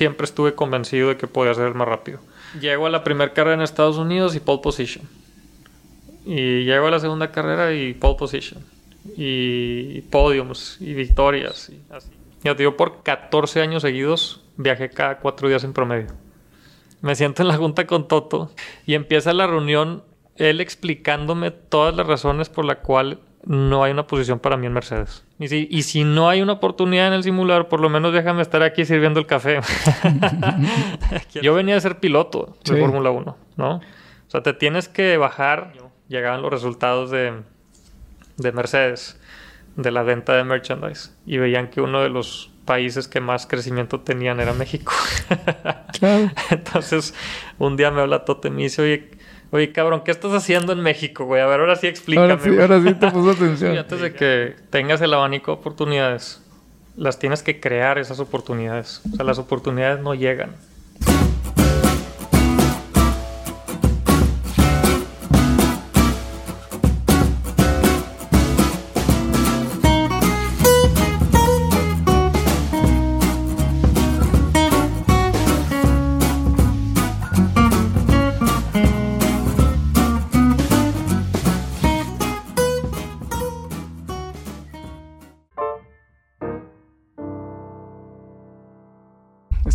Siempre estuve convencido de que podía ser más rápido. Llego a la primera carrera en Estados Unidos y pole position. Y llego a la segunda carrera y pole position. Y podiums y victorias y así. Ya te digo, por 14 años seguidos viajé cada cuatro días en promedio. Me siento en la junta con Toto y empieza la reunión él explicándome todas las razones por la cual no hay una posición para mí en Mercedes. Y si, y si no hay una oportunidad en el simulador, por lo menos déjame estar aquí sirviendo el café. Yo venía a ser piloto de Fórmula 1, ¿no? O sea, te tienes que bajar. Llegaban los resultados de, de Mercedes, de la venta de merchandise, y veían que uno de los países que más crecimiento tenían era México. Entonces, un día me habla Toto y me dice, oye, Oye, cabrón, ¿qué estás haciendo en México, güey? A ver, ahora sí explícame. Ahora sí, ahora sí te puso atención. Y antes de que tengas el abanico de oportunidades, las tienes que crear esas oportunidades. O sea, las oportunidades no llegan.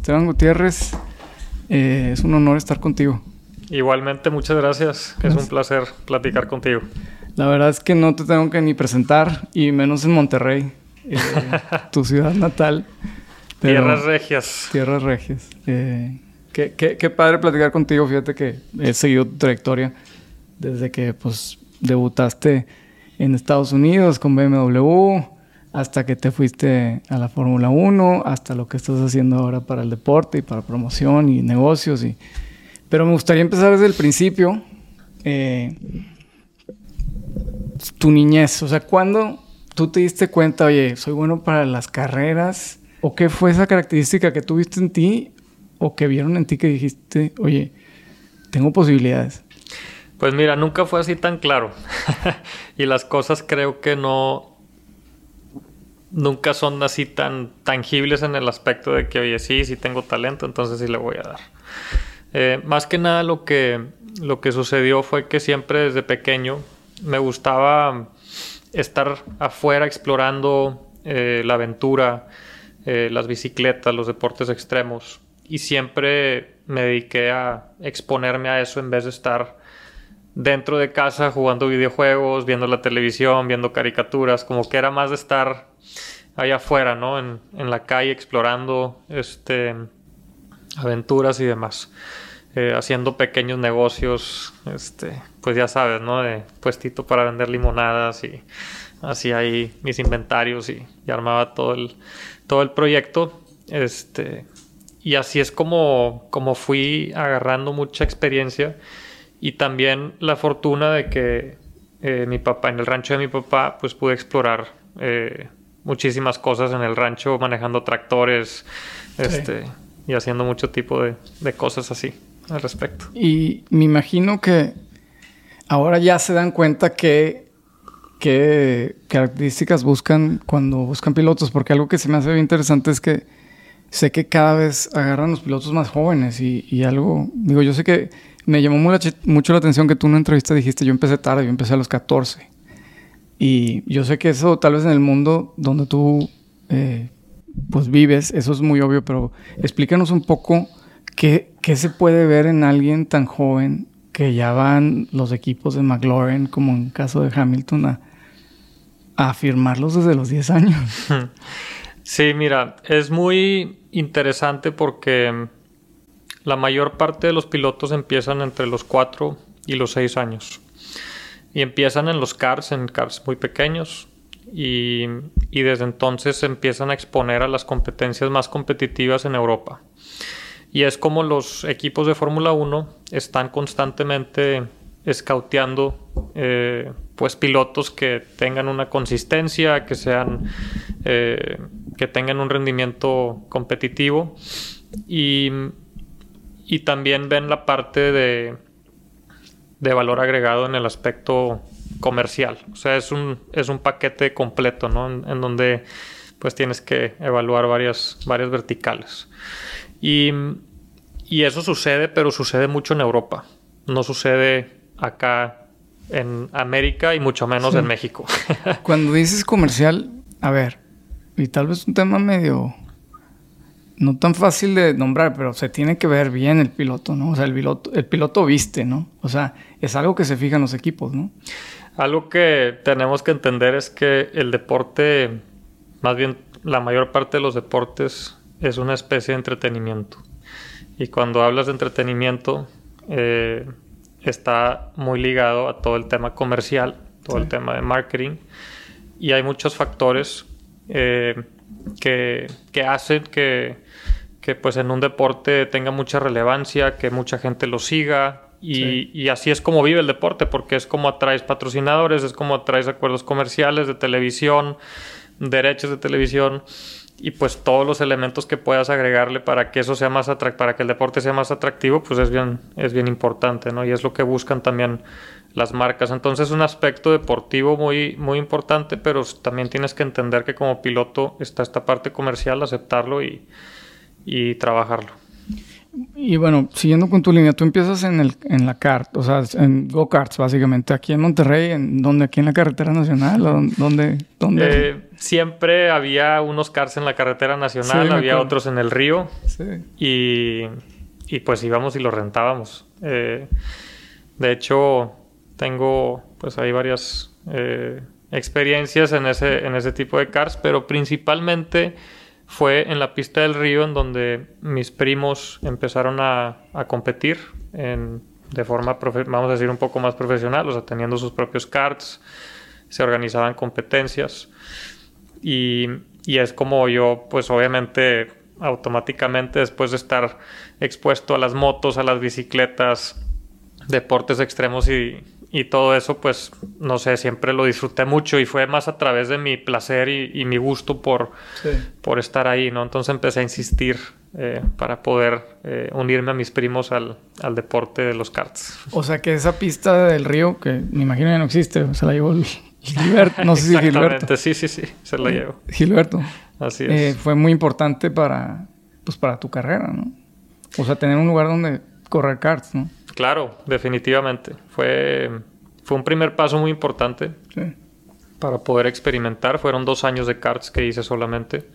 Esteban Gutiérrez, eh, es un honor estar contigo. Igualmente, muchas gracias. Es un placer platicar contigo. La verdad es que no te tengo que ni presentar, y menos en Monterrey, eh, tu ciudad natal. tierras regias. Tierras regias. Eh, qué, qué, padre platicar contigo. Fíjate que he seguido tu trayectoria desde que pues debutaste en Estados Unidos con BMW, hasta que te fuiste a la Fórmula 1, hasta lo que estás haciendo ahora para el deporte y para promoción y negocios. Y... Pero me gustaría empezar desde el principio. Eh, tu niñez, o sea, ¿cuándo tú te diste cuenta, oye, soy bueno para las carreras? ¿O qué fue esa característica que tuviste en ti o que vieron en ti que dijiste, oye, tengo posibilidades? Pues mira, nunca fue así tan claro. y las cosas creo que no, nunca son así tan tangibles en el aspecto de que, oye, sí, sí tengo talento, entonces sí le voy a dar. Eh, más que nada lo que, lo que sucedió fue que siempre desde pequeño me gustaba estar afuera explorando eh, la aventura, eh, las bicicletas, los deportes extremos. Y siempre me dediqué a exponerme a eso en vez de estar dentro de casa jugando videojuegos, viendo la televisión, viendo caricaturas, como que era más de estar allá afuera, ¿no? En, la calle explorando este, aventuras y demás. Eh, haciendo pequeños negocios, este, pues ya sabes, ¿no? De puestito para vender limonadas y hacía ahí mis inventarios y, armaba todo el, todo el proyecto. Este, y así es como, como fui agarrando mucha experiencia y también la fortuna de que eh, mi papá, en el rancho de mi papá, pues pude explorar eh, muchísimas cosas en el rancho, manejando tractores, este, y haciendo mucho tipo de, cosas así al respecto. Y me imagino que ahora ya se dan cuenta que qué características buscan cuando buscan pilotos, porque algo que se me hace bien interesante es que sé que cada vez agarran los pilotos más jóvenes y, y algo, digo, yo sé que me llamó mucho, la atención que tú en una entrevista dijiste, yo empecé tarde, yo empecé a los 14. Y yo sé que eso tal vez en el mundo donde tú eh, pues vives, eso es muy obvio, pero explícanos un poco qué, qué, se puede ver en alguien tan joven que ya van los equipos de McLaren, como en caso de Hamilton, a, a firmarlos desde los 10 años. Sí, mira, es muy interesante porque la mayor parte de los pilotos empiezan entre los 4 y los 6 años. Y empiezan en los cars, en cars muy pequeños. Y, desde entonces se empiezan a exponer a las competencias más competitivas en Europa. Y es como los equipos de Fórmula 1 están constantemente escauteando eh, pues pilotos que tengan una consistencia, que sean eh, que tengan un rendimiento competitivo y, y también ven la parte de de valor agregado en el aspecto comercial. O sea, es un, es un paquete completo, ¿no? En, donde pues tienes que evaluar varias, varias verticales. Y, y eso sucede, pero sucede mucho en Europa. No sucede acá en América y mucho menos Sí. en México. Cuando dices comercial, a ver, y tal vez un tema medio no tan fácil de nombrar, pero se tiene que ver bien el piloto, ¿no? O sea, el piloto, el piloto viste, ¿no? O sea, es algo que se fijan los equipos, ¿no? Algo que tenemos que entender es que el deporte, más bien la mayor parte de los deportes, es una especie de entretenimiento. Y cuando hablas de entretenimiento, eh, está muy ligado a todo el tema comercial, todo el tema de marketing. Y hay muchos factores eh, que, que hacen que, que pues en un deporte tenga mucha relevancia, que mucha gente lo siga. Y, Sí. y así es como vive el deporte, porque es como atraes patrocinadores, es como atraes acuerdos comerciales de televisión, derechos de televisión y pues todos los elementos que puedas agregarle para que eso sea más para que el deporte sea más atractivo, pues es bien, es bien importante, ¿no? Y es lo que buscan también las marcas. Entonces, un aspecto deportivo muy, muy importante, pero también tienes que entender que como piloto está esta parte comercial, aceptarlo y, y trabajarlo. Y bueno, siguiendo con tu línea, tú empiezas en, el, en la kart, o sea, en go-karts, básicamente, aquí en Monterrey, en donde, aquí en la carretera nacional, o donde, donde, Eh, siempre había unos cars en la carretera nacional, Sí, había otros en el río. Sí. y, y pues íbamos y lo rentábamos. Eh, de hecho, tengo pues hay varias eh, experiencias en ese, en ese tipo de cars, pero principalmente fue en la pista del río en donde mis primos empezaron a, competir de forma, vamos a decir, un poco más profesional, o sea, teniendo sus propios karts, se organizaban competencias y, y es como yo, pues obviamente, automáticamente después de estar expuesto a las motos, a las bicicletas, deportes extremos y, y todo eso, pues no sé, siempre lo disfruté mucho y fue más a través de mi placer y, y mi gusto por, Sí. por estar ahí, ¿no? Entonces empecé a insistir eh, para poder eh, unirme a mis primos al, al deporte de los karts. O sea, que esa pista del río, que me imagino ya no existe, se la llevó Gilberto, no sé si Gilberto. Sí, sí, sí, se lo llevo. Gilberto. Así es. Eh, fue muy importante para, pues, para tu carrera, ¿no? O sea, tener un lugar donde correr karts, ¿no? Claro, definitivamente. Fue, fue un primer paso muy importante Sí. para poder experimentar. Fueron dos años de karts que hice solamente.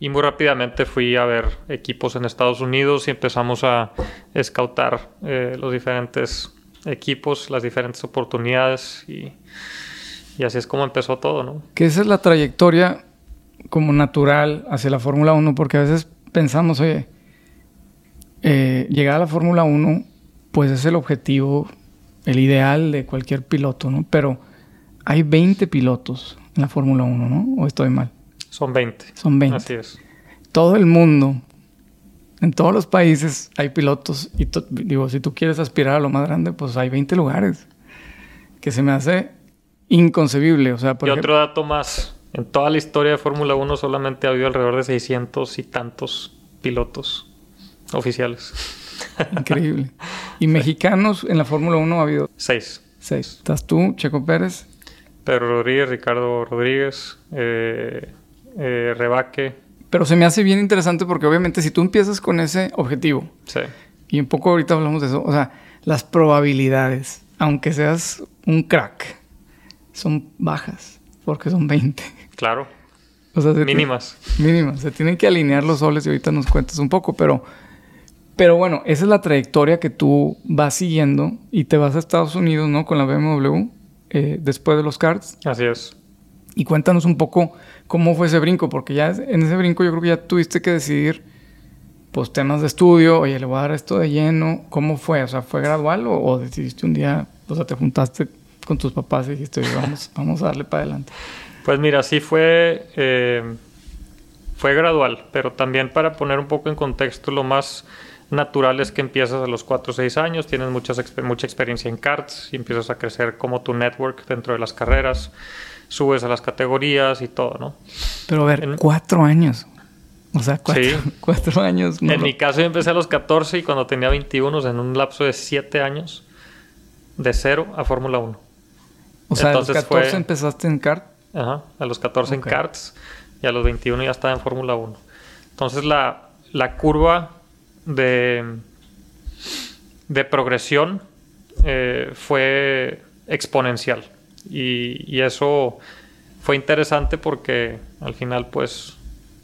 Y muy rápidamente fui a ver equipos en Estados Unidos y empezamos a escautar eh, los diferentes equipos, las diferentes oportunidades y, y así es como empezó todo, ¿no? Que esa es la trayectoria como natural hacia la Fórmula 1, porque a veces pensamos, oye, eh, llegar a la Fórmula 1, pues es el objetivo, el ideal de cualquier piloto, ¿no? Pero hay 20 pilotos en la Fórmula 1, ¿no? ¿O estoy mal? Son 20. Son 20. Así es. Todo el mundo, en todos los países hay pilotos. Y digo, si tú quieres aspirar a lo más grande, pues hay 20 lugares. Que se me hace inconcebible. O sea, por y ejemplo, otro dato más. En toda la historia de Fórmula 1 solamente ha habido alrededor de 600 y tantos pilotos oficiales. Increíble. Y mexicanos en la Fórmula 1 ha habido Seis. seis. Estás tú, Checo Pérez. Pedro Rodríguez, Ricardo Rodríguez, eh, eh, Rebaque. Pero se me hace bien interesante porque obviamente si tú empiezas con ese objetivo, Sí. y un poco ahorita hablamos de eso, o sea, las probabilidades, aunque seas un crack, son bajas, porque son 20. Claro. O sea, se Mínimas. mínimas. Se tienen que alinear los soles y ahorita nos cuentas un poco, pero, pero bueno, esa es la trayectoria que tú vas siguiendo y te vas a Estados Unidos, ¿no? Con la BMW, eh, después de los karts. Así es. Y cuéntanos un poco cómo fue ese brinco, porque ya en ese brinco yo creo que ya tuviste que decidir, pues, temas de estudio, oye, le voy a dar esto de lleno. ¿Cómo fue? O sea, ¿fue gradual o, o decidiste un día, o sea, te juntaste con tus papás y dijiste, oye, vamos, vamos a darle para adelante? Pues mira, sí fue, eh, fue gradual, pero también para poner un poco en contexto, lo más natural es que empiezas a los 4 o 6 años, tienes muchas, mucha experiencia en karts y empiezas a crecer como tu network dentro de las carreras, subes a las categorías y todo, ¿no? Pero a ver, En- cuatro años. O sea, cuatro, Sí. cuatro años. no en lo- mi caso yo empecé a los 14 y cuando tenía 21, o sea, en un lapso de 7 años, de cero a Fórmula 1. o sea, a los entonces 14 fue- empezaste en kart. Ajá, a los 14 Ok. en karts y a los 21 ya estaba en Fórmula 1. Entonces la, la curva de, de progresión eh, fue exponencial. Y, y, eso fue interesante porque al final pues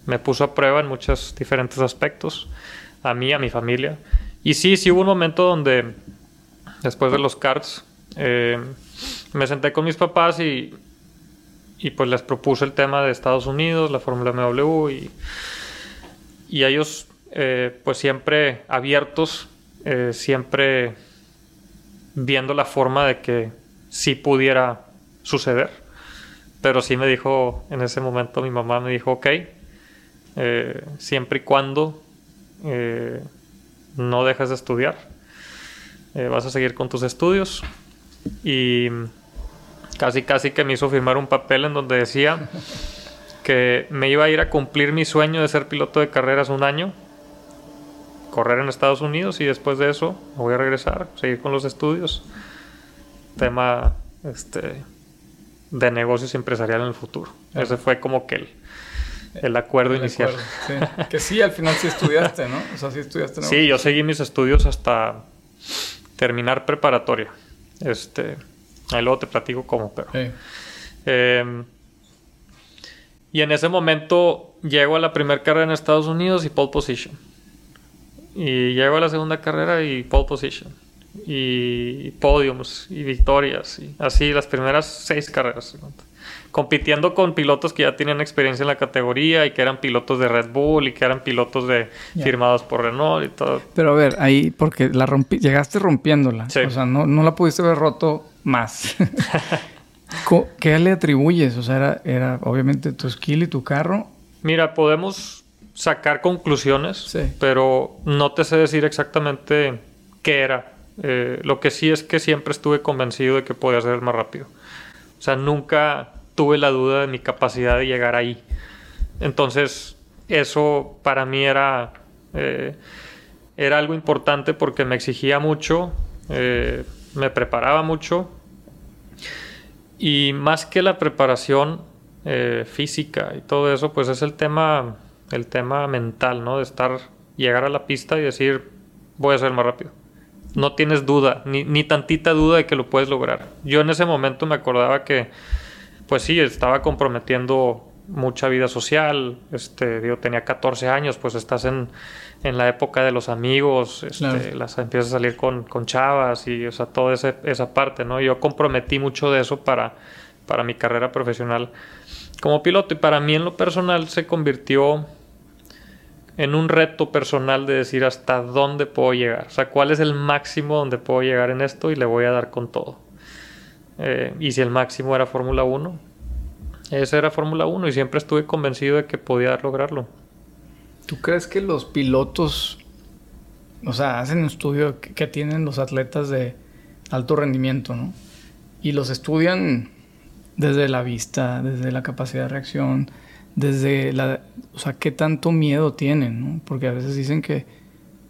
me puso a prueba en muchos diferentes aspectos, a mí, a mi familia. Y sí, sí hubo un momento donde después de los cards eh, me senté con mis papás y, y pues les propuse el tema de Estados Unidos, la Fórmula MW y, y ellos eh, pues siempre abiertos, eh, siempre viendo la forma de que sí pudiera suceder. Pero sí me dijo en ese momento mi mamá me dijo, ok, eh, siempre y cuando no dejes de estudiar, vas a seguir con tus estudios y casi casi que me hizo firmar un papel en donde decía que me iba a ir a cumplir mi sueño de ser piloto de carreras un año, correr en Estados Unidos y después de eso me voy a regresar, seguir con los estudios. Tema este de negocios empresarial en el futuro. Ese fue como que el, el acuerdo inicial. Que sí, al final sí estudiaste, ¿no? O sea, sí estudiaste. Sí, yo seguí mis estudios hasta terminar preparatoria. Este, ahí luego te platico cómo, pero. Em, y en ese momento llego a la primera carrera en Estados Unidos y pole position. Y llego a la segunda carrera y pole position. Y podiums y victorias. Y así las primeras seis carreras. Compitiendo con pilotos que ya tienen experiencia en la categoría y que eran pilotos de Red Bull y que eran pilotos de firmados por Renault y todo. Pero a ver, ahí, porque la rompí, llegaste rompiéndola. O sea, no, no la pudiste haber roto más. ¿Qué le atribuyes? O sea, era, era obviamente tu skill y tu carro. Mira, podemos sacar conclusiones, pero no te sé decir exactamente qué era. Eh, lo que sí es que siempre estuve convencido de que podía ser más rápido. O sea, nunca tuve la duda de mi capacidad de llegar ahí. Entonces, eso para mí era, eh, era algo importante porque me exigía mucho, eh, me preparaba mucho y más que la preparación física y todo eso, pues es el tema, el tema mental, ¿no? De estar, llegar a la pista y decir, voy a ser más rápido. No tienes duda, ni, ni tantita duda de que lo puedes lograr. Yo en ese momento me acordaba que, pues sí, estaba comprometiendo mucha vida social, este, digo, tenía 14 años, pues estás en, en la época de los amigos, este, las empiezas a salir con, con chavas y, o sea, toda esa parte, ¿no? Yo comprometí mucho de eso para, para mi carrera profesional como piloto y para mí en lo personal se convirtió en un reto personal de decir hasta dónde puedo llegar, o sea, cuál es el máximo donde puedo llegar en esto y le voy a dar con todo. Eh, y si el máximo era Fórmula 1, ese era Fórmula 1 y siempre estuve convencido de que podía lograrlo. ¿Tú crees que los pilotos, o sea, hacen un estudio que, tienen los atletas de alto rendimiento, ¿no? Y los estudian desde la vista, desde la capacidad de reacción, desde la, o sea, qué tanto miedo tienen, ¿no? Porque a veces dicen que,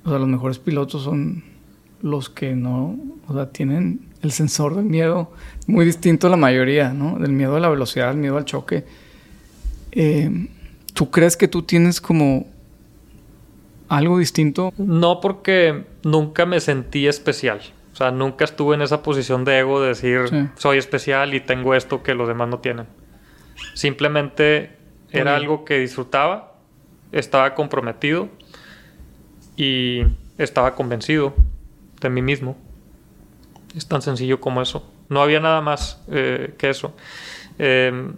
o sea, los mejores pilotos son los que no, o sea, tienen el sensor del miedo muy distinto a la mayoría, ¿no? Del miedo a la velocidad, el miedo al choque. Eh, ¿Tú crees que tú tienes como algo distinto? No, porque nunca me sentí especial. O sea, nunca estuve en esa posición de ego de decir soy especial y tengo esto que los demás no tienen. Simplemente era algo que disfrutaba, estaba comprometido y estaba convencido de mí mismo. Es tan sencillo como eso. No había nada más eh, que eso. Em,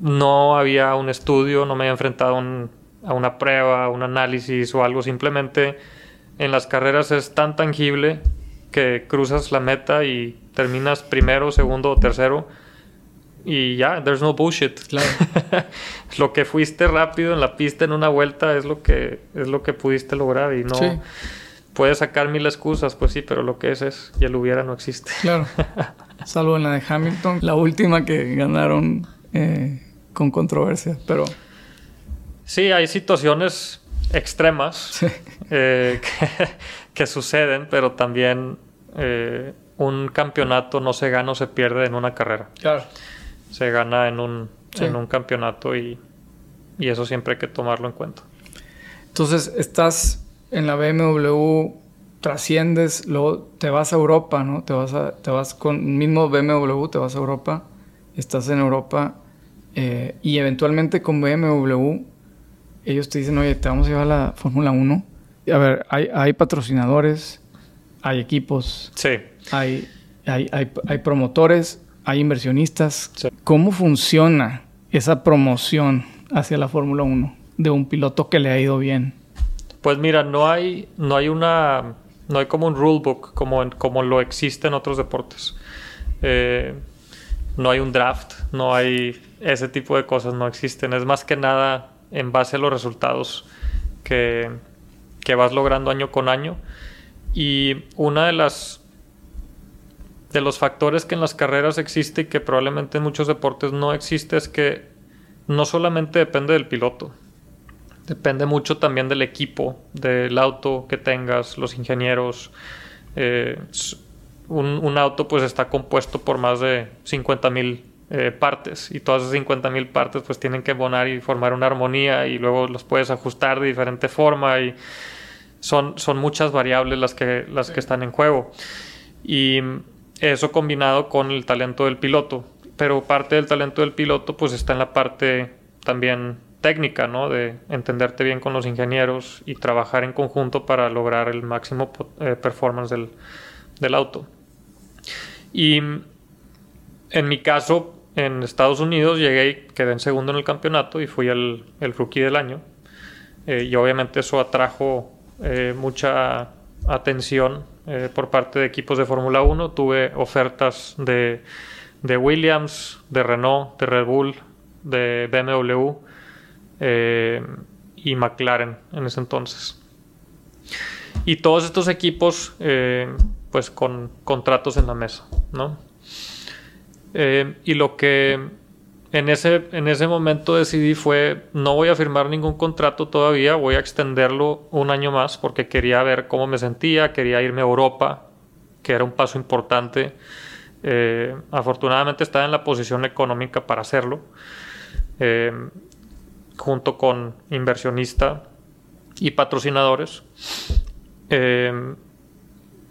no había un estudio, no me había enfrentado a una prueba, un análisis o algo. Simplemente en las carreras es tan tangible que cruzas la meta y terminas primero, segundo o tercero. Y ya, there's no bullshit. Claro. lo que fuiste rápido en la pista en una vuelta es lo que, es lo que pudiste lograr y no... Puedes sacar mil excusas, pues sí, pero lo que es es, y el hubiera no existe. Claro. Salvo en la de Hamilton, la última que ganaron eh, con controversia, pero... Sí, hay situaciones extremas eh, que, suceden, pero también eh, un campeonato no se gana o se pierde en una carrera. Claro. Se gana en un, en un campeonato y, y eso siempre hay que tomarlo en cuenta. Entonces, estás en la BMW trasciendes, luego te vas a Europa, ¿no? Te vas, a, te vas con el mismo BMW, te vas a Europa, estás en Europa eh, y eventualmente con BMW ellos te dicen, oye, te vamos a llevar a la Fórmula 1. A ver, hay, hay patrocinadores, hay equipos, Sí. hay, hay, hay, hay promotores, hay inversionistas. ¿Cómo funciona esa promoción hacia la Fórmula 1 de un piloto que le ha ido bien? Pues mira, no hay, no hay una, no hay como un rulebook como, en- como lo existe en otros deportes. Eh, no hay un draft, no hay ese tipo de cosas, no existen. Es más que nada en base a los resultados que, que vas logrando año con año. Y una de las de los factores que en las carreras existe y que probablemente en muchos deportes no existe es que no solamente depende del piloto, Depende mucho también del equipo, del auto que tengas, los ingenieros. Eh, un, un auto pues está compuesto por más de 50 mil partes y todas esas 50 mil partes pues tienen que bonar y formar una armonía y luego los puedes ajustar de diferente forma y son, son muchas variables las que, las que están en juego. Y eso combinado con el talento del piloto. Pero parte del talento del piloto pues está en la parte también técnica, ¿no? De entenderte bien con los ingenieros y trabajar en conjunto para lograr el máximo eh, performance del, del auto. Y en mi caso, en Estados Unidos llegué y quedé en segundo en el campeonato y fui el, el rookie del año. Eh, y obviamente eso atrajo eh, mucha atención eh, por parte de equipos de Fórmula 1. Tuve ofertas de, de Williams, de Renault, de Red Bull, de BMW eh, y McLaren en ese entonces. Y todos estos equipos, eh, pues con contratos en la mesa, ¿no? Y lo que en ese, en ese momento decidí fue, no voy a firmar ningún contrato todavía, voy a extenderlo un año más porque quería ver cómo me sentía, quería irme a Europa, que era un paso importante. Eh, afortunadamente estaba en la posición económica para hacerlo, eh, junto con inversionista y patrocinadores. Eh,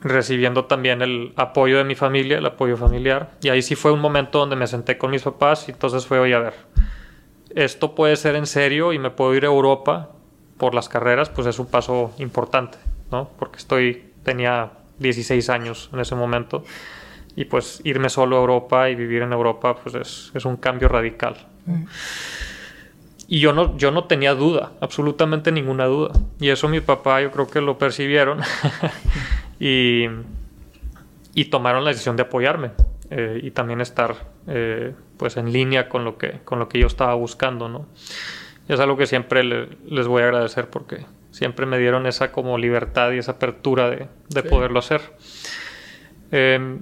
recibiendo también el apoyo de mi familia, el apoyo familiar. Y ahí sí fue un momento donde me senté con mis papás y entonces fue, oye, a ver, esto puede ser en serio y me puedo ir a Europa por las carreras, pues es un paso importante, ¿no? Porque estoy, tenía 16 años en ese momento y pues irme solo a Europa y vivir en Europa, pues es, es un cambio radical. Y yo no, yo no tenía duda, absolutamente ninguna duda. Y eso mi papá yo creo que lo percibieron y, y tomaron la decisión de apoyarme eh, y también estar eh, pues en línea con lo, que, con lo que yo estaba buscando, ¿no? Y es algo que siempre le- les voy a agradecer porque siempre me dieron esa como libertad y esa apertura de, de Sí. poderlo hacer. Eh,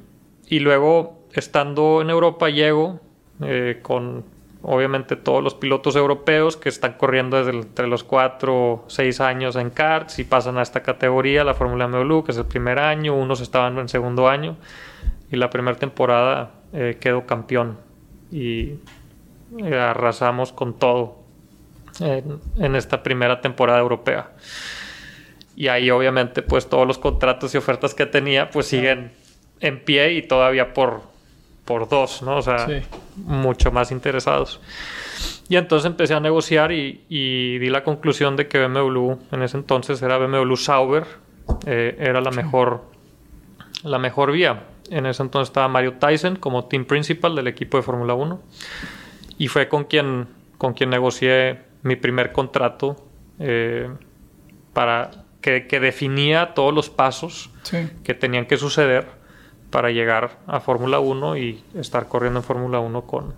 y luego, estando en Europa, llego eh, con obviamente todos los pilotos europeos que están corriendo desde entre los 4 o 6 años en karts y pasan a esta categoría, la Fórmula MW, que es el primer año, unos estaban en segundo año y la primera temporada eh, quedó campeón y eh, arrasamos con todo en, en esta primera temporada europea. Y ahí obviamente pues todos los contratos y ofertas que tenía pues siguen en pie y todavía por, por dos, ¿no? O sea, Sí. mucho más interesados. Y entonces empecé a negociar y, y di la conclusión de que BMW en ese entonces era BMW Sauber, eh, era la mejor, la mejor vía. En ese entonces estaba Mario Tyson como team principal del equipo de Fórmula 1 y fue con quien, con quien negocié mi primer contrato eh, para que, que definía todos los pasos Sí. que tenían que suceder para llegar a Fórmula 1 y estar corriendo en Fórmula 1 con,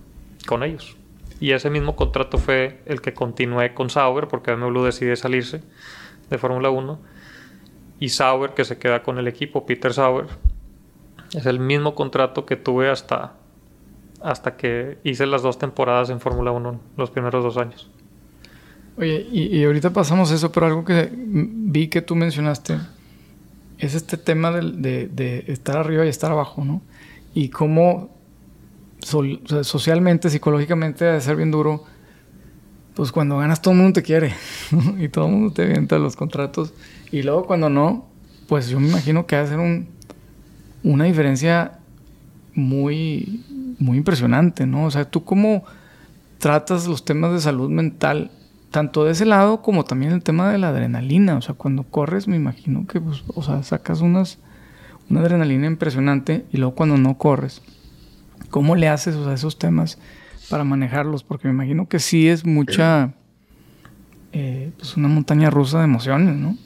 con ellos. Y ese mismo contrato fue el que continué con Sauber, porque BMW decide salirse de Fórmula 1. Y Sauber, que se queda con el equipo, Peter Sauber, es el mismo contrato que tuve hasta, hasta que hice las dos temporadas en Fórmula 1, los primeros dos años. Oye, y, y ahorita pasamos eso, pero algo que vi que tú mencionaste es este tema de, de estar arriba y estar abajo, ¿no? Y cómo socialmente, psicológicamente, debe ser bien duro pues cuando ganas todo el mundo te quiere y todo el mundo te avienta los contratos. Y luego cuando no, pues yo me imagino que va ser un, una diferencia muy, muy impresionante, ¿no? O sea, tú cómo tratas los temas de salud mental, tanto de ese lado como también el tema de la adrenalina. O sea, cuando corres, me imagino que, pues, o sea, sacas unas, una adrenalina impresionante y luego cuando no corres, ¿cómo le haces o esos temas para manejarlos? Porque me imagino que sí es mucha, eh, pues, una montaña rusa de emociones, ¿no?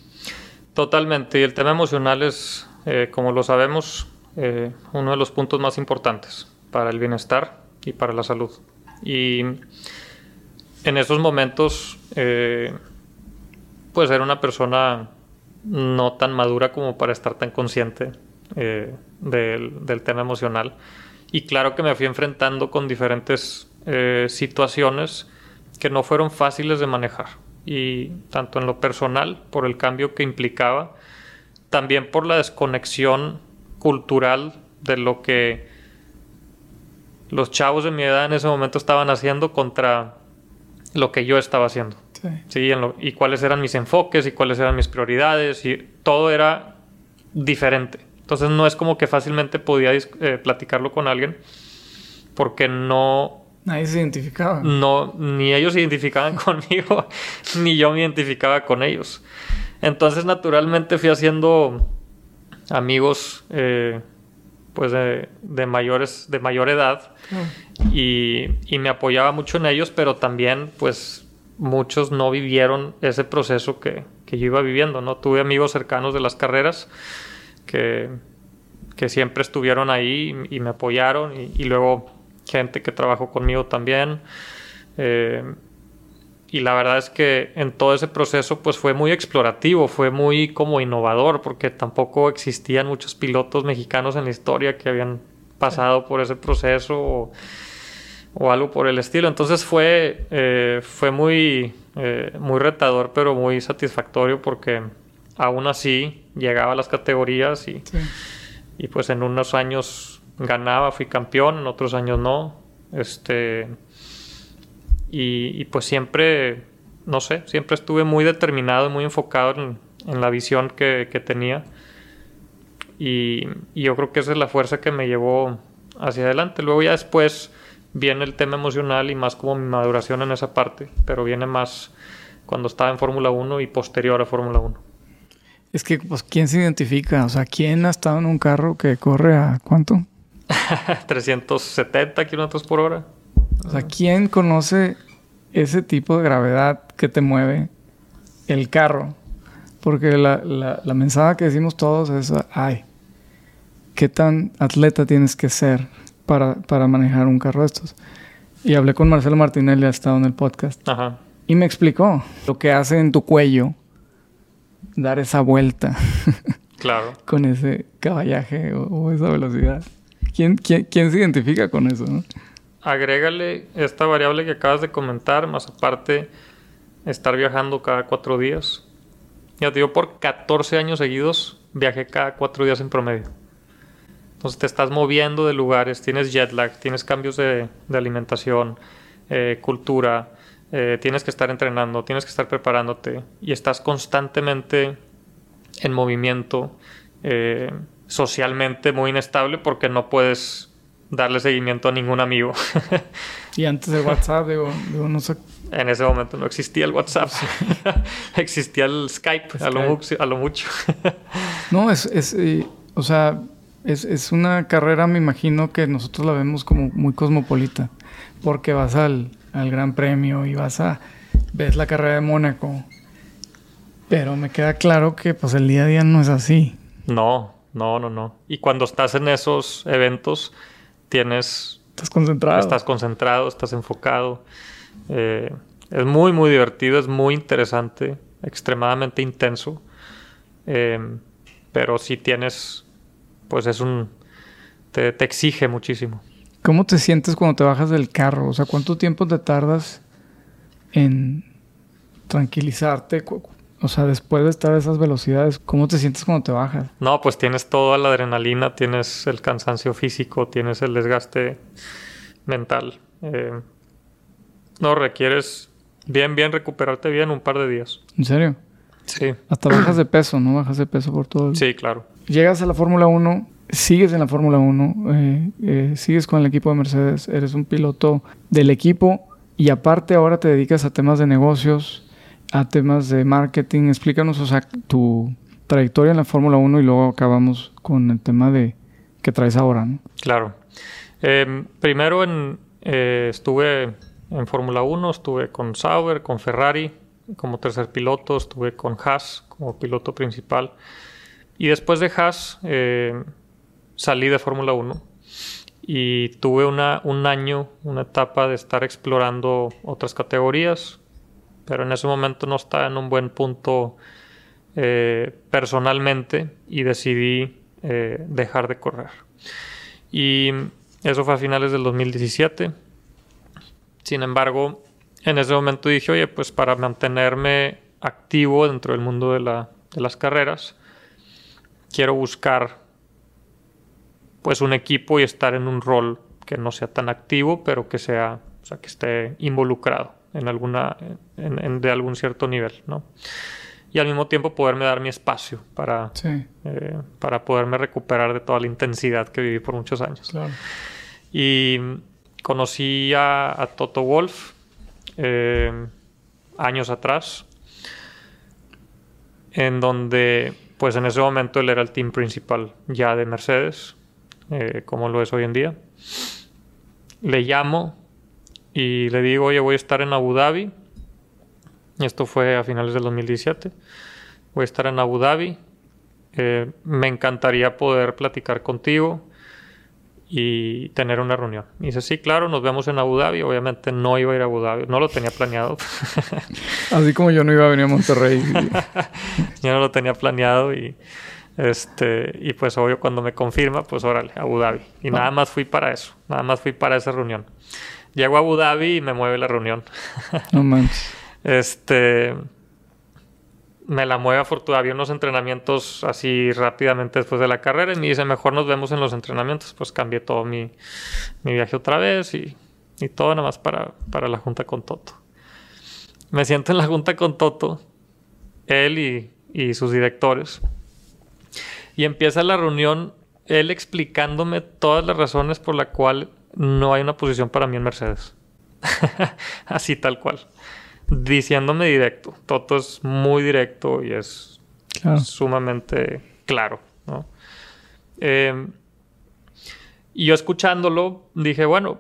Totalmente. Y el tema emocional es, eh, como lo sabemos, eh, uno de los puntos más importantes para el bienestar y para la salud. Y en esos momentos, eh, pues era una persona no tan madura como para estar tan consciente eh, del, tema emocional. Y claro que me fui enfrentando con diferentes eh, situaciones que no fueron fáciles de manejar. Y tanto en lo personal, por el cambio que implicaba, también por la desconexión cultural de lo que los chavos de mi edad en ese momento estaban haciendo contra lo que yo estaba haciendo. Sí. y cuáles eran mis enfoques y cuáles eran mis prioridades y todo era diferente. Entonces no es como que fácilmente podía eh, platicarlo con alguien porque no... Nadie se identificaba. No, ni ellos se identificaban conmigo, ni yo me identificaba con ellos. Entonces naturalmente fui haciendo amigos eh, pues de, mayores, de mayor edad y, me apoyaba mucho en ellos, pero también pues muchos no vivieron ese proceso que, yo iba viviendo, ¿no? Tuve amigos cercanos de las carreras que, que siempre estuvieron ahí y, me apoyaron y, luego gente que trabajó conmigo también. Eh, y la verdad es que en todo ese proceso pues fue muy explorativo, fue muy como innovador porque tampoco existían muchos pilotos mexicanos en la historia que habían pasado por ese proceso o, algo por el estilo. Entonces fue, eh, fue muy, eh, muy retador pero muy satisfactorio porque aún así llegaba a las categorías y, y pues en unos años ganaba, fui campeón, en otros años no. Este y, pues siempre, no sé, siempre estuve muy determinado y muy enfocado en, la visión que, tenía. Y, yo creo que esa es la fuerza que me llevó hacia adelante. Luego ya después viene el tema emocional y más como mi maduración en esa parte, pero viene más cuando estaba en Fórmula 1 y posterior a Fórmula 1. Es que, pues, ¿quién se identifica? O sea, ¿quién ha estado en un carro que corre a cuánto? 370 kilómetros por hora. O sea, ¿quién conoce ese tipo de gravedad que te mueve el carro? Porque la, la, mensaje que decimos todos es, ay, ¿qué tan atleta tienes que ser para, para manejar un carro de estos? Y hablé con Marcelo Martinelli, ha estado en el podcast. Ajá. Y me explicó lo que hace en tu cuello dar esa vuelta. Claro. con ese caballaje o, esa velocidad. ¿Quién, quién, quién se identifica con eso? ¿no? Agrégale esta variable que acabas de comentar, más aparte estar viajando cada cuatro días. Ya te digo, por 14 años seguidos viajé cada cuatro días en promedio. Entonces te estás moviendo de lugares, tienes jet lag, tienes cambios de, alimentación, eh, cultura, eh, tienes que estar entrenando, tienes que estar preparándote y estás constantemente en movimiento, eh, socialmente muy inestable porque no puedes darle seguimiento a ningún amigo. y antes de WhatsApp, digo, no sé. En ese momento no existía el WhatsApp, existía el Skype, A, lo mucho. no, es, es eh, o sea, es, es, una carrera, me imagino que nosotros la vemos como muy cosmopolita, porque vas al, al Gran Premio y vas a, ves la carrera de Mónaco, pero me queda claro que pues el día a día no es así. No, no, no, no. Y cuando estás en esos eventos, tienes... Estás concentrado. Estás concentrado, estás enfocado. Eh, es muy, muy divertido, es muy interesante, extremadamente intenso. Eh, pero si tienes, pues es un... Te, te, exige muchísimo. ¿Cómo te sientes cuando te bajas del carro? O sea, ¿cuánto tiempo te tardas en tranquilizarte? O sea, después de estar a esas velocidades, ¿cómo te sientes cuando te bajas? No, pues tienes toda la adrenalina, tienes el cansancio físico, tienes el desgaste mental. Eh, no, requieres Bien, bien, recuperarte bien un par de días. ¿En serio? Sí. Hasta bajas de peso, ¿no? Bajas de peso por todo. Sí, claro. Llegas a la Fórmula 1, sigues en la Fórmula 1, eh, eh, sigues con el equipo de Mercedes, eres un piloto del equipo y aparte ahora te dedicas a temas de negocios, a temas de marketing. Explícanos, o sea, tu trayectoria en la Fórmula 1 y luego acabamos con el tema de que traes ahora, ¿no? Claro. Eh, primero en, eh, estuve en Fórmula 1, estuve con Sauber, con Ferrari como tercer piloto, estuve con Haas como piloto principal. Y después de Haas eh, salí de Fórmula 1 y tuve una, un año, una etapa de estar explorando otras categorías, pero en ese momento no estaba en un buen punto eh, personalmente y decidí eh, dejar de correr. Y eso fue a finales del 2017. Sin embargo, en ese momento dije, oye, pues para mantenerme activo dentro del mundo de, de las carreras, quiero buscar pues un equipo y estar en un rol que no sea tan activo, pero que sea, o sea, que esté involucrado en alguna, en, en, de algún cierto nivel, ¿no? Y al mismo tiempo poderme dar mi espacio para, Sí, eh, para poderme recuperar de toda la intensidad que viví por muchos años. claro. Y conocí a, a Toto Wolf eh, años atrás, en donde, pues en ese momento él era el team principal ya de Mercedes, eh, como lo es hoy en día. Le llamo y le digo, oye, voy a estar en Abu Dhabi. Esto fue a finales del 2017. Voy a estar en Abu Dhabi. Eh, me encantaría poder platicar contigo y tener una reunión. Y dice, sí, claro, nos vemos en Abu Dhabi. Obviamente no iba a ir a Abu Dhabi, no lo tenía planeado. Así como yo no iba a venir a Monterrey. yo no lo tenía planeado y este y pues obvio cuando me confirma, pues órale, Abu Dhabi. Y nada más fui para eso, nada más fui para esa reunión. Llego a Abu Dhabi y me mueve la reunión. no manches. Este me la mueve afortunadamente. Había unos entrenamientos así rápidamente después de la carrera y me dice, mejor nos vemos en los entrenamientos. Pues cambié todo mi, mi viaje otra vez y, y todo nada más para, para la junta con Toto. Me siento en la junta con Toto, él y, y sus directores. Y empieza la reunión él explicándome todas las razones por las cuales no hay una posición para mí en Mercedes. Así tal cual diciéndome directo. Toto es muy directo y es Claro. sumamente claro. ¿no? Eh, y yo escuchándolo dije, bueno,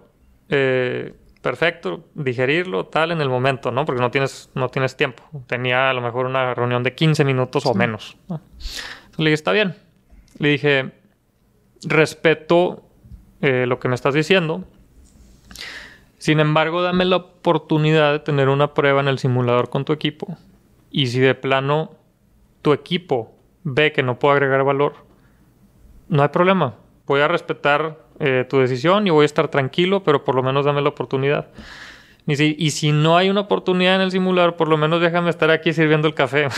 eh, perfecto, digerirlo tal en el momento, ¿no? Porque no tienes, no tienes tiempo. Tenía a lo mejor una reunión de 15 minutos o menos. ¿no? Entonces le dije, está bien. Le dije, respeto eh, lo que me estás diciendo. Sin embargo, dame la oportunidad de tener una prueba en el simulador con tu equipo. Y si de plano tu equipo ve que no puedo agregar valor, no hay problema. Voy a respetar eh, tu decisión y voy a estar tranquilo, pero por lo menos dame la oportunidad. Y si, y si no hay una oportunidad en el simulador, por lo menos déjame estar aquí sirviendo el café.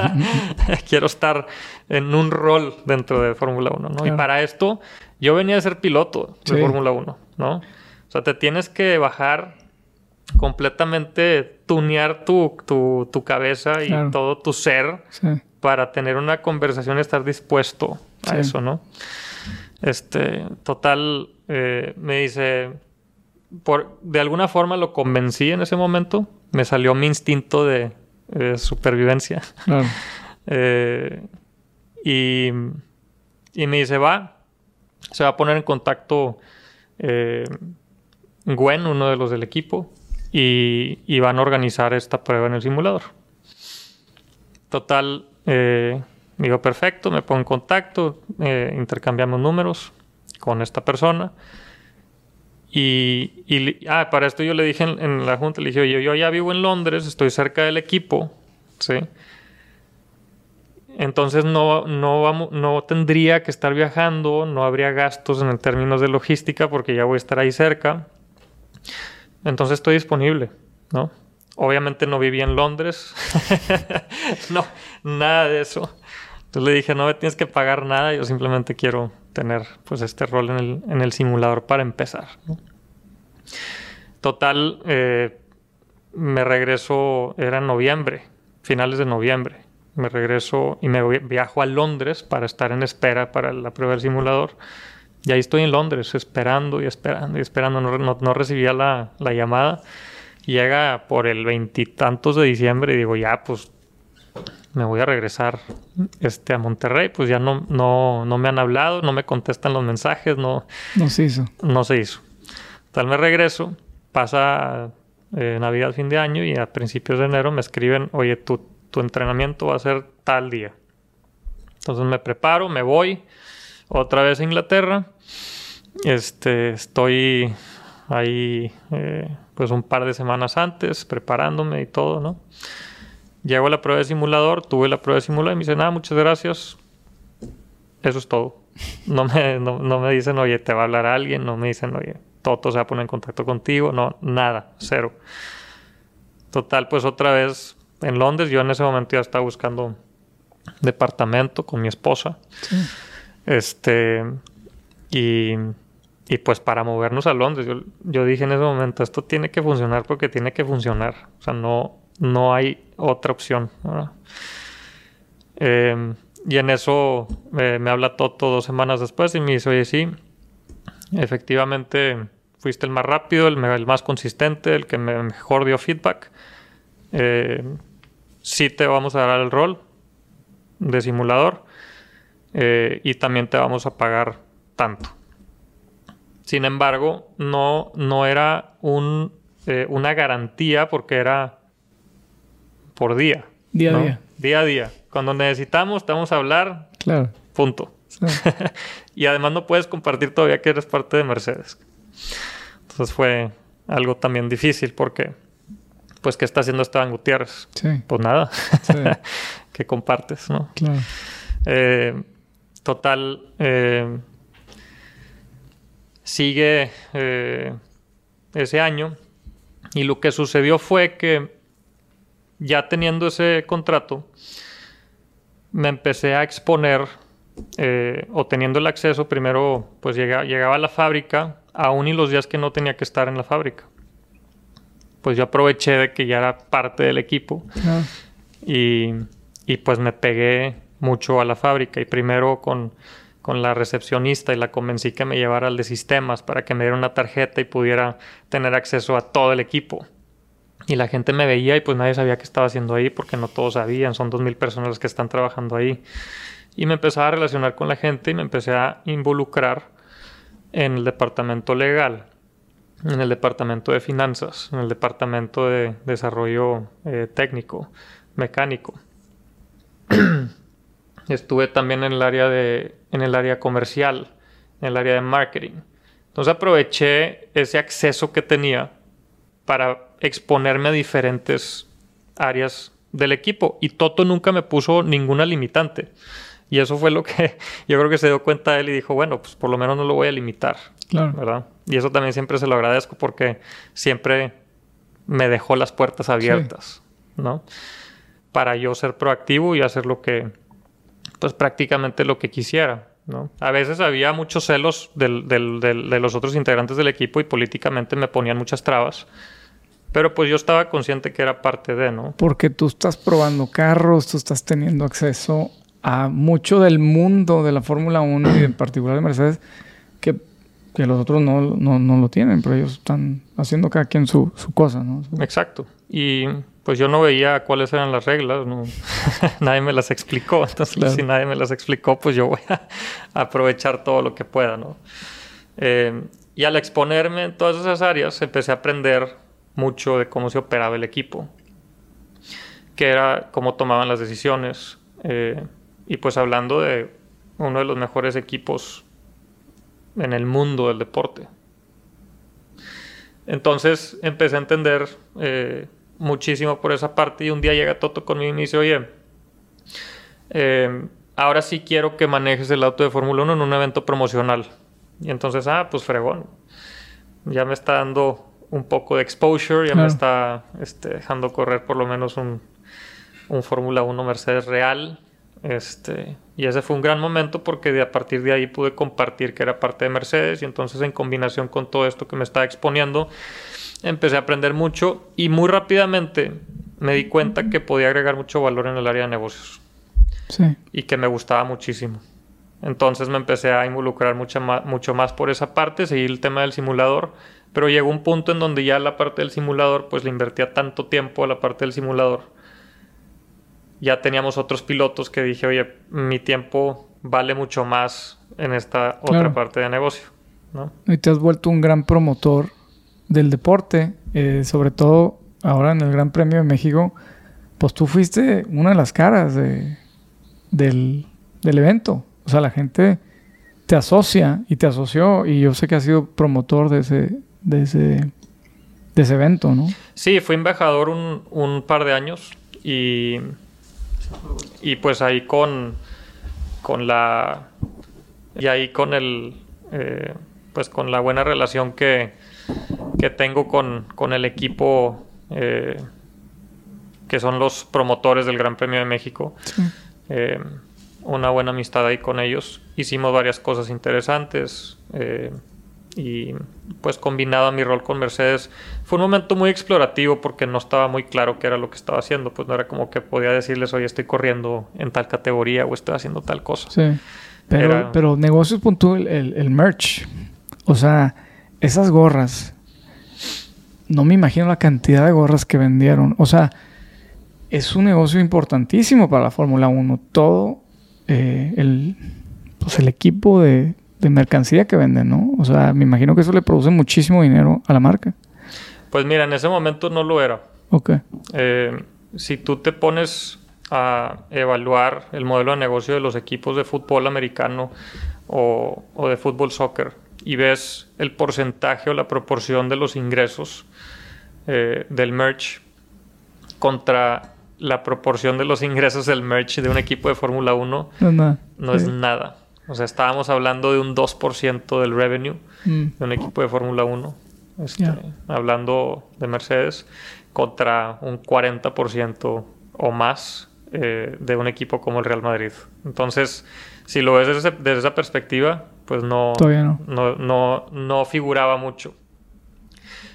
Quiero estar en un rol dentro de Fórmula 1, ¿no? Y para esto, yo venía a ser piloto de Sí. Fórmula 1, ¿no? O sea, te tienes que bajar completamente, tunear tu, tu, tu cabeza y Claro. todo tu ser Sí. para tener una conversación y estar dispuesto a Sí. eso, ¿no? Este, total, eh, me dice, por, de alguna forma lo convencí en ese momento, me salió mi instinto de, supervivencia. Claro. Eh, y, y me dice, va, se va a poner en contacto eh, Gwen, uno de los del equipo, y, van a organizar esta prueba en el simulador. Total, eh, digo, perfecto, me pongo en contacto, eh, intercambiamos números con esta persona. Y, ah, para esto yo le dije en, en la junta, le dije, oye, yo ya vivo en Londres, estoy cerca del equipo, ¿sí? Entonces no, no, vamos, no tendría que estar viajando, no habría gastos en términos de logística porque ya voy a estar ahí cerca. Entonces estoy disponible, ¿no? Obviamente no viví en Londres. no, nada de eso. Entonces le dije, no me tienes que pagar nada, yo simplemente quiero tener pues este rol en el, en el simulador para empezar. Total, eh, me regreso, era en noviembre, finales de noviembre. Me regreso y me viajo a Londres para estar en espera para la prueba del simulador. Y ahí estoy en Londres esperando y esperando y esperando. No, recibía la, la, llamada. Llega por el veintitantos de diciembre y digo, ya, pues me voy a regresar este, a Monterrey. Pues ya no, no, no me han hablado, no me contestan los mensajes, no... No se hizo. No se hizo. Tal me regreso, pasa eh, Navidad, fin de año y a principios de enero me escriben, oye, tu, tu entrenamiento va a ser tal día. Entonces me preparo, me voy otra vez a Inglaterra. Este, estoy ahí eh, pues un par de semanas antes preparándome y todo, ¿no? Llego a la prueba de simulador, tuve la prueba de simulador y me dicen, ah, muchas gracias. Eso es todo. No me, no, no me dicen, oye, te va a hablar alguien, no me dicen, oye, Toto se va a poner en contacto contigo, no, nada, cero. Total, pues otra vez en Londres, yo en ese momento ya estaba buscando departamento con mi esposa. Este, y, y, pues para movernos a Londres, yo, yo, dije en ese momento, esto tiene que funcionar porque tiene que funcionar. O sea, no, no hay otra opción. Eh, y en eso eh, me habla Toto dos semanas después y me dice, oye, sí, efectivamente fuiste el más rápido, el, más consistente, el que mejor dio feedback. Eh, sí te vamos a dar el rol de simulador eh, y también te vamos a pagar tanto. Sin embargo, no, no era un, eh, una garantía porque era por día. Día a día. Día a día. Cuando necesitamos, te vamos a hablar. Claro. Punto. y además no puedes compartir todavía que eres parte de Mercedes. Entonces fue algo también difícil porque, pues, ¿qué está haciendo Esteban Gutiérrez? Sí. Pues nada, que compartes, ¿no? Claro. Eh, total, eh, sigue eh, ese año y lo que sucedió fue que ya teniendo ese contrato, me empecé a exponer eh, o teniendo el acceso, primero pues llegaba, llegaba a la fábrica, aún y los días que no tenía que estar en la fábrica. Pues yo aproveché de que ya era parte del equipo ah. y, y, pues me pegué mucho a la fábrica y primero con, con la recepcionista y la convencí que me llevara al de sistemas para que me diera una tarjeta y pudiera tener acceso a todo el equipo. Y la gente me veía y pues nadie sabía qué estaba haciendo ahí porque no todos sabían, son dos mil personas las que están trabajando ahí. Y me empecé a relacionar con la gente y me empecé a involucrar en el departamento legal, en el departamento de finanzas, en el departamento de desarrollo eh, técnico, mecánico. Estuve también en el área de, en el área comercial, en el área de marketing. Entonces aproveché ese acceso que tenía para exponerme a diferentes áreas del equipo y Toto nunca me puso ninguna limitante. Y eso fue lo que yo creo que se dio cuenta él y dijo, bueno, pues por lo menos no lo voy a limitar. Claro. ¿Verdad? Y eso también siempre se lo agradezco porque siempre me dejó las puertas abiertas, ¿no? Para yo ser proactivo y hacer lo que, pues prácticamente lo que quisiera, ¿no? A veces había muchos celos del, del, de los otros integrantes del equipo y políticamente me ponían muchas trabas. Pero pues yo estaba consciente que era parte de, ¿no? Porque tú estás probando carros, tú estás teniendo acceso a mucho del mundo de la Fórmula 1 y en particular de Mercedes que, que los otros no, no, no, lo tienen, pero ellos están haciendo cada quien su, su cosa, ¿no? Exacto. Y pues yo no veía cuáles eran las reglas, ¿no? nadie me las explicó, entonces si nadie me las explicó, pues yo voy a aprovechar todo lo que pueda, ¿no? Eh, y al exponerme en todas esas áreas, empecé a aprender mucho de cómo se operaba el equipo, que era cómo tomaban las decisiones, eh, y pues hablando de uno de los mejores equipos en el mundo del deporte. Entonces empecé a entender eh, muchísimo por esa parte y un día llega Toto conmigo y me dice, oye, eh, ahora sí quiero que manejes el auto de Fórmula 1 en un evento promocional. Y entonces, ah, pues fregón. Ya me está dando un poco de exposure, ya me está este, dejando correr por lo menos un, un Fórmula 1 Mercedes real este, y ese fue un gran momento porque a partir de ahí pude compartir que era parte de Mercedes y entonces en combinación con todo esto que me estaba exponiendo, empecé a aprender mucho y muy rápidamente me di cuenta que podía agregar mucho valor en el área de negocios. Sí. Y que me gustaba muchísimo. Entonces me empecé a involucrar mucho más, mucho más por esa parte, seguir el tema del simulador, pero llegó un punto en donde ya la parte del simulador, pues le invertía tanto tiempo a la parte del simulador. Ya teníamos otros pilotos que dije, oye, mi tiempo vale mucho más en esta otra parte de negocio. ¿no? Y te has vuelto un gran promotor del deporte, eh, sobre todo ahora en el Gran Premio de México, pues tú fuiste una de las caras de, del, del evento. O sea, la gente te asocia y te asoció y yo sé que has sido promotor de ese, de ese, de ese evento, ¿no? Sí, fui embajador un, un par de años y, y pues ahí con, con la y ahí con el eh, pues con la buena relación que, que tengo con, con el equipo eh, que son los promotores del Gran Premio de México. Sí. Eh, una buena amistad ahí con ellos. Hicimos varias cosas interesantes eh, y pues combinado a mi rol con Mercedes fue un momento muy explorativo porque no estaba muy claro qué era lo que estaba haciendo. Pues no era como que podía decirles, oye, estoy corriendo en tal categoría o estoy haciendo tal cosa. Sí. Pero, Era- pero negocios punto el, el, el merch. O sea, esas gorras. No me imagino la cantidad de gorras que vendieron. O sea, es un negocio importantísimo para la Fórmula 1. Todo eh, el, pues el equipo de, de mercancía que venden, ¿no? O sea, me imagino que eso le produce muchísimo dinero a la marca. Pues mira, en ese momento no lo era. Ok. Eh, si tú te pones a evaluar el modelo de negocio de los equipos de fútbol americano o, o de fútbol soccer y ves el porcentaje o la proporción de los ingresos eh, del merch contra la proporción de los ingresos del merch de un equipo de Fórmula 1, No es nada. O sea, estábamos hablando de un 2% del revenue Mm. de un equipo de Fórmula 1, este, hablando de Mercedes, contra un 40% o más eh, de un equipo como el Real Madrid. Entonces, si lo ves desde, desde esa perspectiva, pues no. no, no, no figuraba mucho.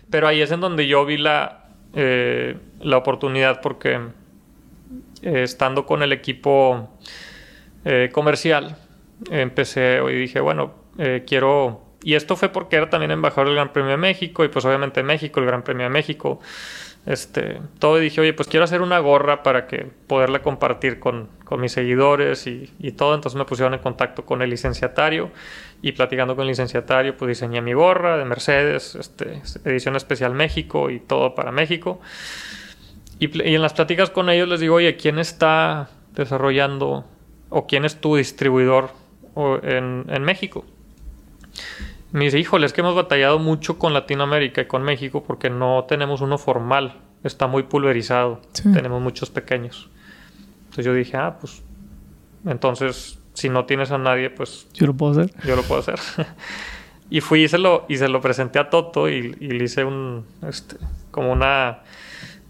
Pero ahí es en donde yo vi la, eh, la oportunidad porque eh, estando con el equipo eh, comercial, empecé y dije, bueno, eh, quiero... Y esto fue porque era también embajador del Gran Premio de México y pues obviamente México, el Gran Premio de México. Este, todo y dije, oye, pues quiero hacer una gorra para que poderla compartir con, con mis seguidores y, y todo. Entonces me pusieron en contacto con el licenciatario y platicando con el licenciatario, pues diseñé mi gorra de Mercedes, este, edición especial México y todo para México. Y, en las pláticas con ellos les digo, oye, ¿quién está desarrollando o quién es tu distribuidor o- en, en México? Me dice, híjole, es que hemos batallado mucho con Latinoamérica y con México porque no tenemos uno formal. Está muy pulverizado. Sí. Tenemos muchos pequeños. Entonces yo dije, ah, pues entonces si no tienes a nadie, pues Yo lo puedo hacer. yo lo puedo hacer. y fui y se lo, y se lo presenté a Toto y, y le hice un, este, como una,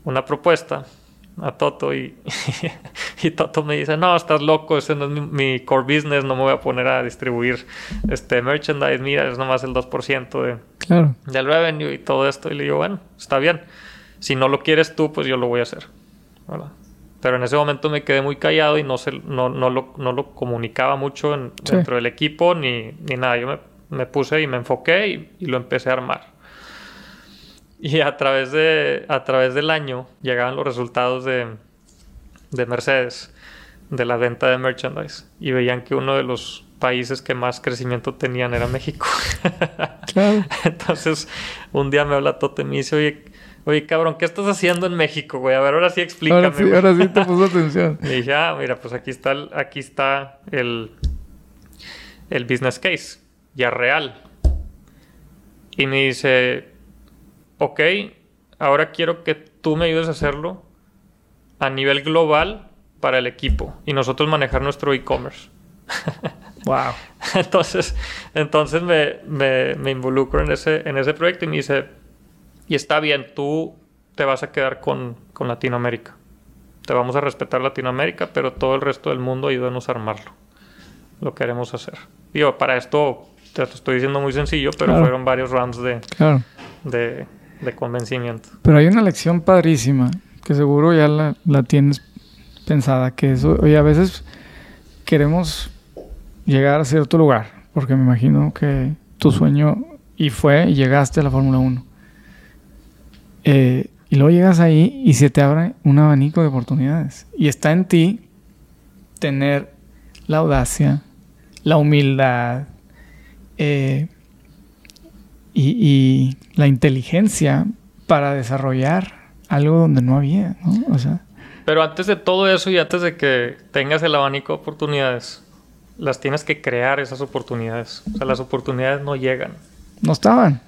una propuesta a Toto y, y Toto me dice, no, estás loco, ese no es mi, mi core business, no me voy a poner a distribuir este merchandise, mira, es nomás el 2% de, Claro. del revenue y todo esto. Y le digo, bueno, está bien. Si no lo quieres tú, pues yo lo voy a hacer. ¿verdad? Pero en ese momento me quedé muy callado y no, se, no, no, lo, no lo comunicaba mucho en- Sí. dentro del equipo ni, ni nada. Yo me, me puse y me enfoqué y, y lo empecé a armar. Y a través, de, a través del año llegaban los resultados de, de Mercedes, de la venta de merchandise. Y veían que uno de los países que más crecimiento tenían era México. Claro. Entonces, un día me habla Toto y me dice, oye, oye, cabrón, ¿qué estás haciendo en México, güey? A ver, ahora sí explícame. Ahora sí, güey". ahora sí te puso atención. Y dije, ah, mira, pues aquí está el, aquí está el, el business case, ya real. Y me dice, ok, ahora quiero que tú me ayudes a hacerlo a nivel global para el equipo y nosotros manejar nuestro e-commerce. Wow. Entonces, entonces me, me- me involucro en ese, en ese proyecto y me dice, y está bien, tú te vas a quedar con, con Latinoamérica. Te vamos a respetar Latinoamérica, pero todo el resto del mundo ayúdanos a armarlo. Lo queremos hacer. Digo, para esto te lo estoy diciendo muy sencillo, pero Claro. fueron varios rounds de, Claro. de, de convencimiento. Pero hay una lección padrísima que seguro ya la, tienes pensada, que eso, oye, a veces queremos llegar a cierto lugar, porque me imagino que tu sueño y fue llegaste a la Fórmula 1. Eh, y luego llegas ahí y se te abre un abanico de oportunidades. Y está en ti tener la audacia, la humildad eh, y, la inteligencia para desarrollar algo donde no había, ¿no? O sea, Pero antes de todo eso y antes de que tengas el abanico de oportunidades, las tienes que crear esas oportunidades. O sea, las oportunidades no llegan. no estaban.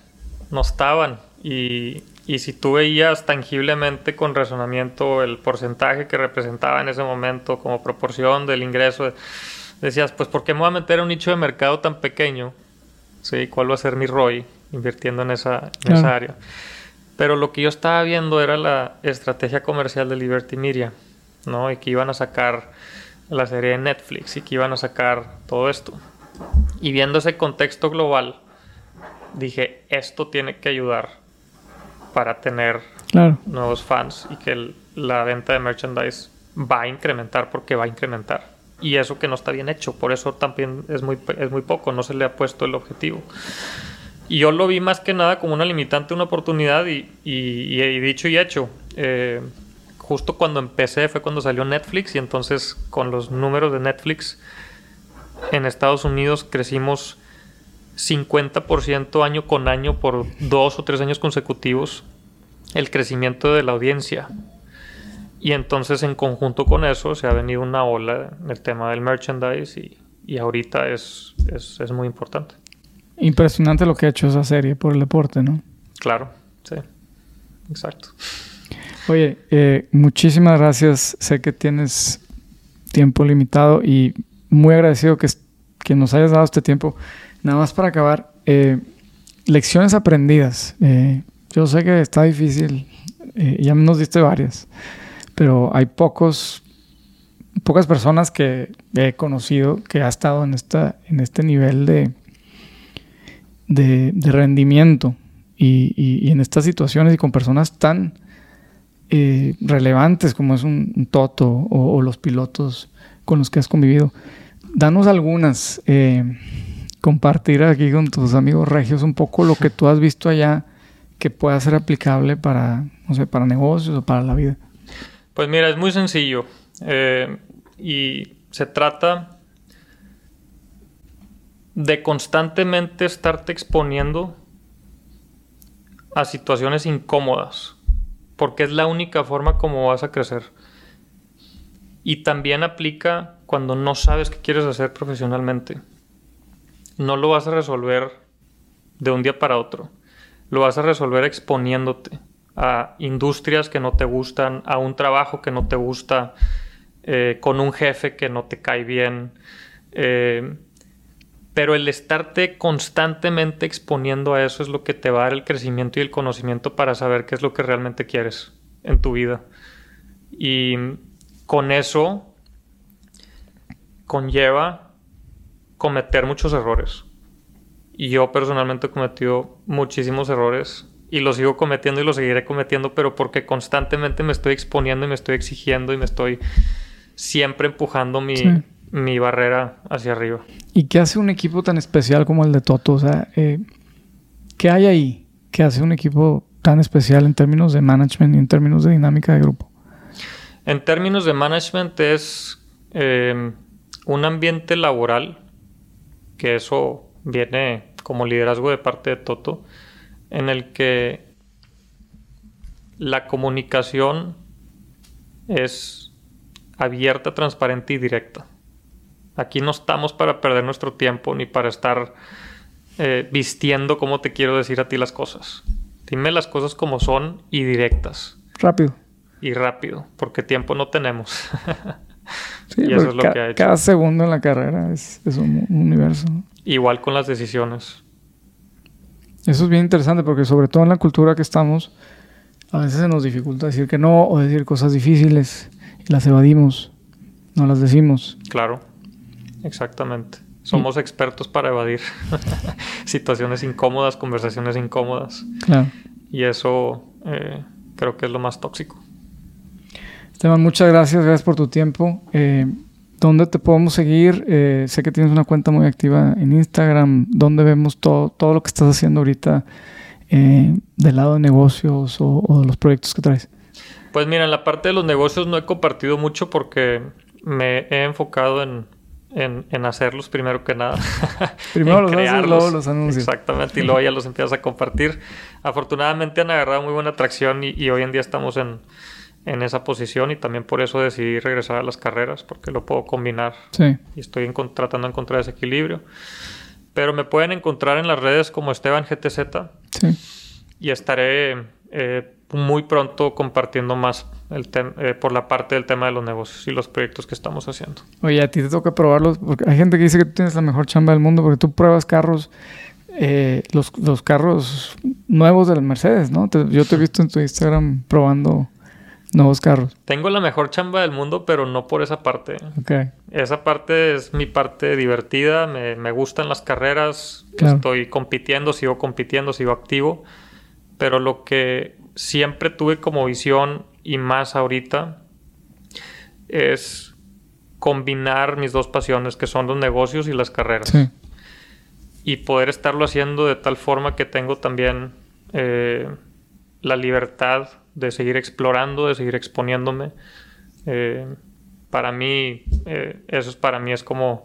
No estaban. Y, y si tú veías tangiblemente con razonamiento el porcentaje que representaba en ese momento como proporción del ingreso, decías, pues ¿por qué me voy a meter a un nicho de mercado tan pequeño? ¿Sí? ¿Cuál va a ser mi ROI invirtiendo en esa, en esa Claro. área? Pero lo que yo estaba viendo era la estrategia comercial de Liberty Media, ¿no? Y que iban a sacar la serie de Netflix y que iban a sacar todo esto. Y viendo ese contexto global, dije, esto tiene que ayudar para tener Claro. nuevos fans y que el- la venta de merchandise va a incrementar porque va a incrementar. Y eso que no está bien hecho, por eso también es muy, es muy poco, no se le ha puesto el objetivo. Y yo lo vi más que nada como una limitante, una oportunidad y, y- dicho y hecho. Eh, justo cuando empecé fue cuando salió Netflix y entonces con los números de Netflix en Estados Unidos crecimos 50% año con año por dos o tres años consecutivos el crecimiento de la audiencia. Y entonces en conjunto con eso se ha venido una ola en el tema del merchandise y, y ahorita es, es, es muy importante. Impresionante lo que ha hecho esa serie por el deporte, ¿no? Claro, sí, exacto. Oye, eh, muchísimas gracias. Sé que tienes tiempo limitado y muy agradecido que, que nos hayas dado este tiempo. Nada más para acabar, eh, lecciones aprendidas. Eh, yo sé que está difícil, ya nos diste varias, pero hay pocos, pocas personas que he conocido que ha estado en, esta, en este nivel de, de, rendimiento y, y- en estas situaciones y con personas tan eh, relevantes como es un, Toto o, o los pilotos con los que has convivido. Danos algunas, eh, compartir aquí con tus amigos regios un poco lo que tú has visto allá que pueda ser aplicable para, no sé, para negocios o para la vida. Pues mira, es muy sencillo. eh, y se trata de constantemente estarte exponiendo a situaciones incómodas. Porque es la única forma como vas a crecer. Y también aplica cuando no sabes qué quieres hacer profesionalmente. No lo vas a resolver de un día para otro. Lo vas a resolver exponiéndote a industrias que no te gustan, a un trabajo que no te gusta, eh, con un jefe que no te cae bien. eh, pero el estarte constantemente exponiendo a eso es lo que te va a dar el crecimiento y el conocimiento para saber qué es lo que realmente quieres en tu vida. Y con eso conlleva cometer muchos errores. Y yo personalmente he cometido muchísimos errores y los sigo cometiendo y los seguiré cometiendo, pero porque constantemente me estoy exponiendo y me estoy exigiendo y me estoy siempre empujando mi. Mi barrera hacia arriba. ¿Y qué hace un equipo tan especial como el de Toto? O sea, eh, ¿qué hay ahí que hace un equipo tan especial en términos de management y en términos de dinámica de grupo? En términos de management es eh, un ambiente laboral, que eso viene como liderazgo de parte de Toto, en el que la comunicación es abierta, transparente y directa. Aquí no estamos para perder nuestro tiempo ni para estar eh, vistiendo como te quiero decir a ti las cosas. Dime las cosas como son y directas Rápido. y rápido, porque tiempo no tenemos. Sí, Y eso es lo que ha hecho. Cada segundo en la carrera es, es un, un universo. Igual con las decisiones. Eso es bien interesante porque sobre todo en la cultura que estamos, a veces se nos dificulta decir que no o decir cosas difíciles y las evadimos, no las decimos. Claro, exactamente. Somos expertos para evadir situaciones incómodas, conversaciones incómodas. Claro. y eso eh, creo que es lo más tóxico. Esteban, muchas gracias, gracias por tu tiempo. Eh, ¿Dónde te podemos seguir? Eh, sé que tienes una cuenta muy activa en Instagram. ¿Dónde vemos todo, todo lo que estás haciendo ahorita del lado de negocios o, o de los proyectos que traes? Pues mira, en la parte de los negocios no he compartido mucho porque me he enfocado en, en, hacerlos primero que nada. Primero los haces, luego los anuncios. Exactamente, y luego ya los empiezas a compartir. Afortunadamente han agarrado muy buena atracción y, hoy en día estamos en, en, esa posición y también por eso decidí regresar a las carreras porque lo puedo combinar. Sí. Y estoy tratando de encontrar ese equilibrio. Pero me pueden encontrar en las redes como Esteban GTZ. Sí. Y estaré eh, muy pronto compartiendo más el eh, por la parte del tema de los negocios y los proyectos que estamos haciendo. Oye, a ti te toca probarlos, porque hay gente que dice que tú tienes la mejor chamba del mundo porque tú pruebas carros, eh, los, los, carros nuevos del Mercedes, ¿no? yo te he visto en tu Instagram probando nuevos carros. Tengo la mejor chamba del mundo, pero no por esa parte. Okay. Esa parte es mi parte divertida, me, me gustan las carreras, estoy compitiendo, sigo compitiendo, sigo activo, pero lo que siempre tuve como visión y más ahorita es combinar mis dos pasiones que son los negocios y las carreras. Y poder estarlo haciendo de tal forma que tengo también eh, la libertad de seguir explorando, de seguir exponiéndome. Eh, para mí, eh, eso es para mí es como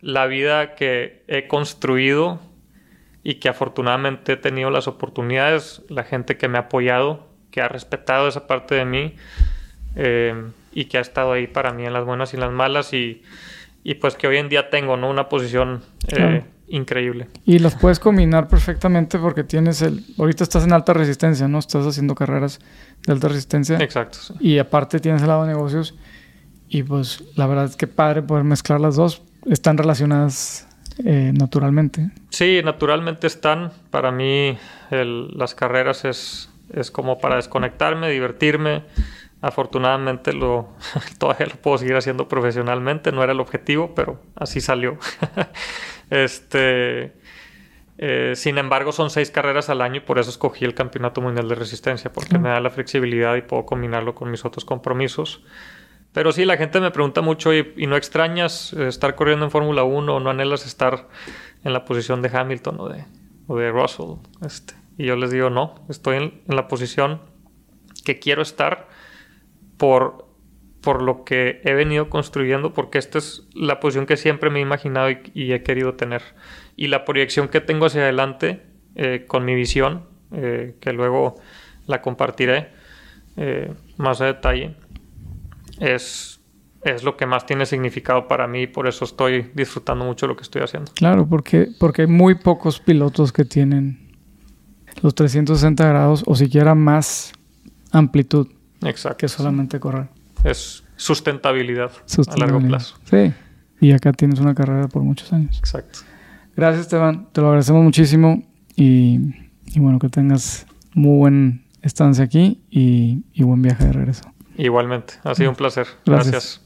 la vida que he construido y que afortunadamente he tenido las oportunidades, la gente que me ha apoyado, que ha respetado esa parte de mí eh, y que ha estado ahí para mí en las buenas y en las malas y, y pues que hoy en día tengo ¿no? una posición eh, increíble. Y las puedes combinar perfectamente porque tienes el... Ahorita estás en alta resistencia, ¿no? Estás haciendo carreras de alta resistencia. Exacto. Y aparte tienes el lado de negocios y pues la verdad es que padre poder mezclar las dos. Están relacionadas eh, naturalmente. Sí, naturalmente están. Para mí las carreras es, es como para desconectarme, divertirme. Afortunadamente lo, todavía lo puedo seguir haciendo profesionalmente. No era el objetivo, pero así salió. este, eh, sin embargo, son seis carreras al año y por eso escogí el Campeonato Mundial de Resistencia, porque me da la flexibilidad y puedo combinarlo con mis otros compromisos. Pero sí, la gente me pregunta mucho, ¿y, no extrañas estar corriendo en Fórmula 1 o no anhelas estar en la posición de Hamilton o de, o de Russell? Este, y yo les digo, no, estoy en, la posición que quiero estar por, por lo que he venido construyendo, porque esta es la posición que siempre me he imaginado y, he querido tener. Y la proyección que tengo hacia adelante eh, con mi visión, eh, que luego la compartiré eh, más a detalle es, es lo que más tiene significado para mí y por eso estoy disfrutando mucho lo que estoy haciendo. Claro, porque, porque hay muy pocos pilotos que tienen los 360 grados o siquiera más amplitud Exacto, que solamente correr. Es sustentabilidad, a largo plazo. Sí, y acá tienes una carrera por muchos años. Exacto. Gracias Esteban, te lo agradecemos muchísimo y, y bueno, que tengas muy buena estancia aquí y, y buen viaje de regreso. Igualmente, ha sido un placer. Gracias.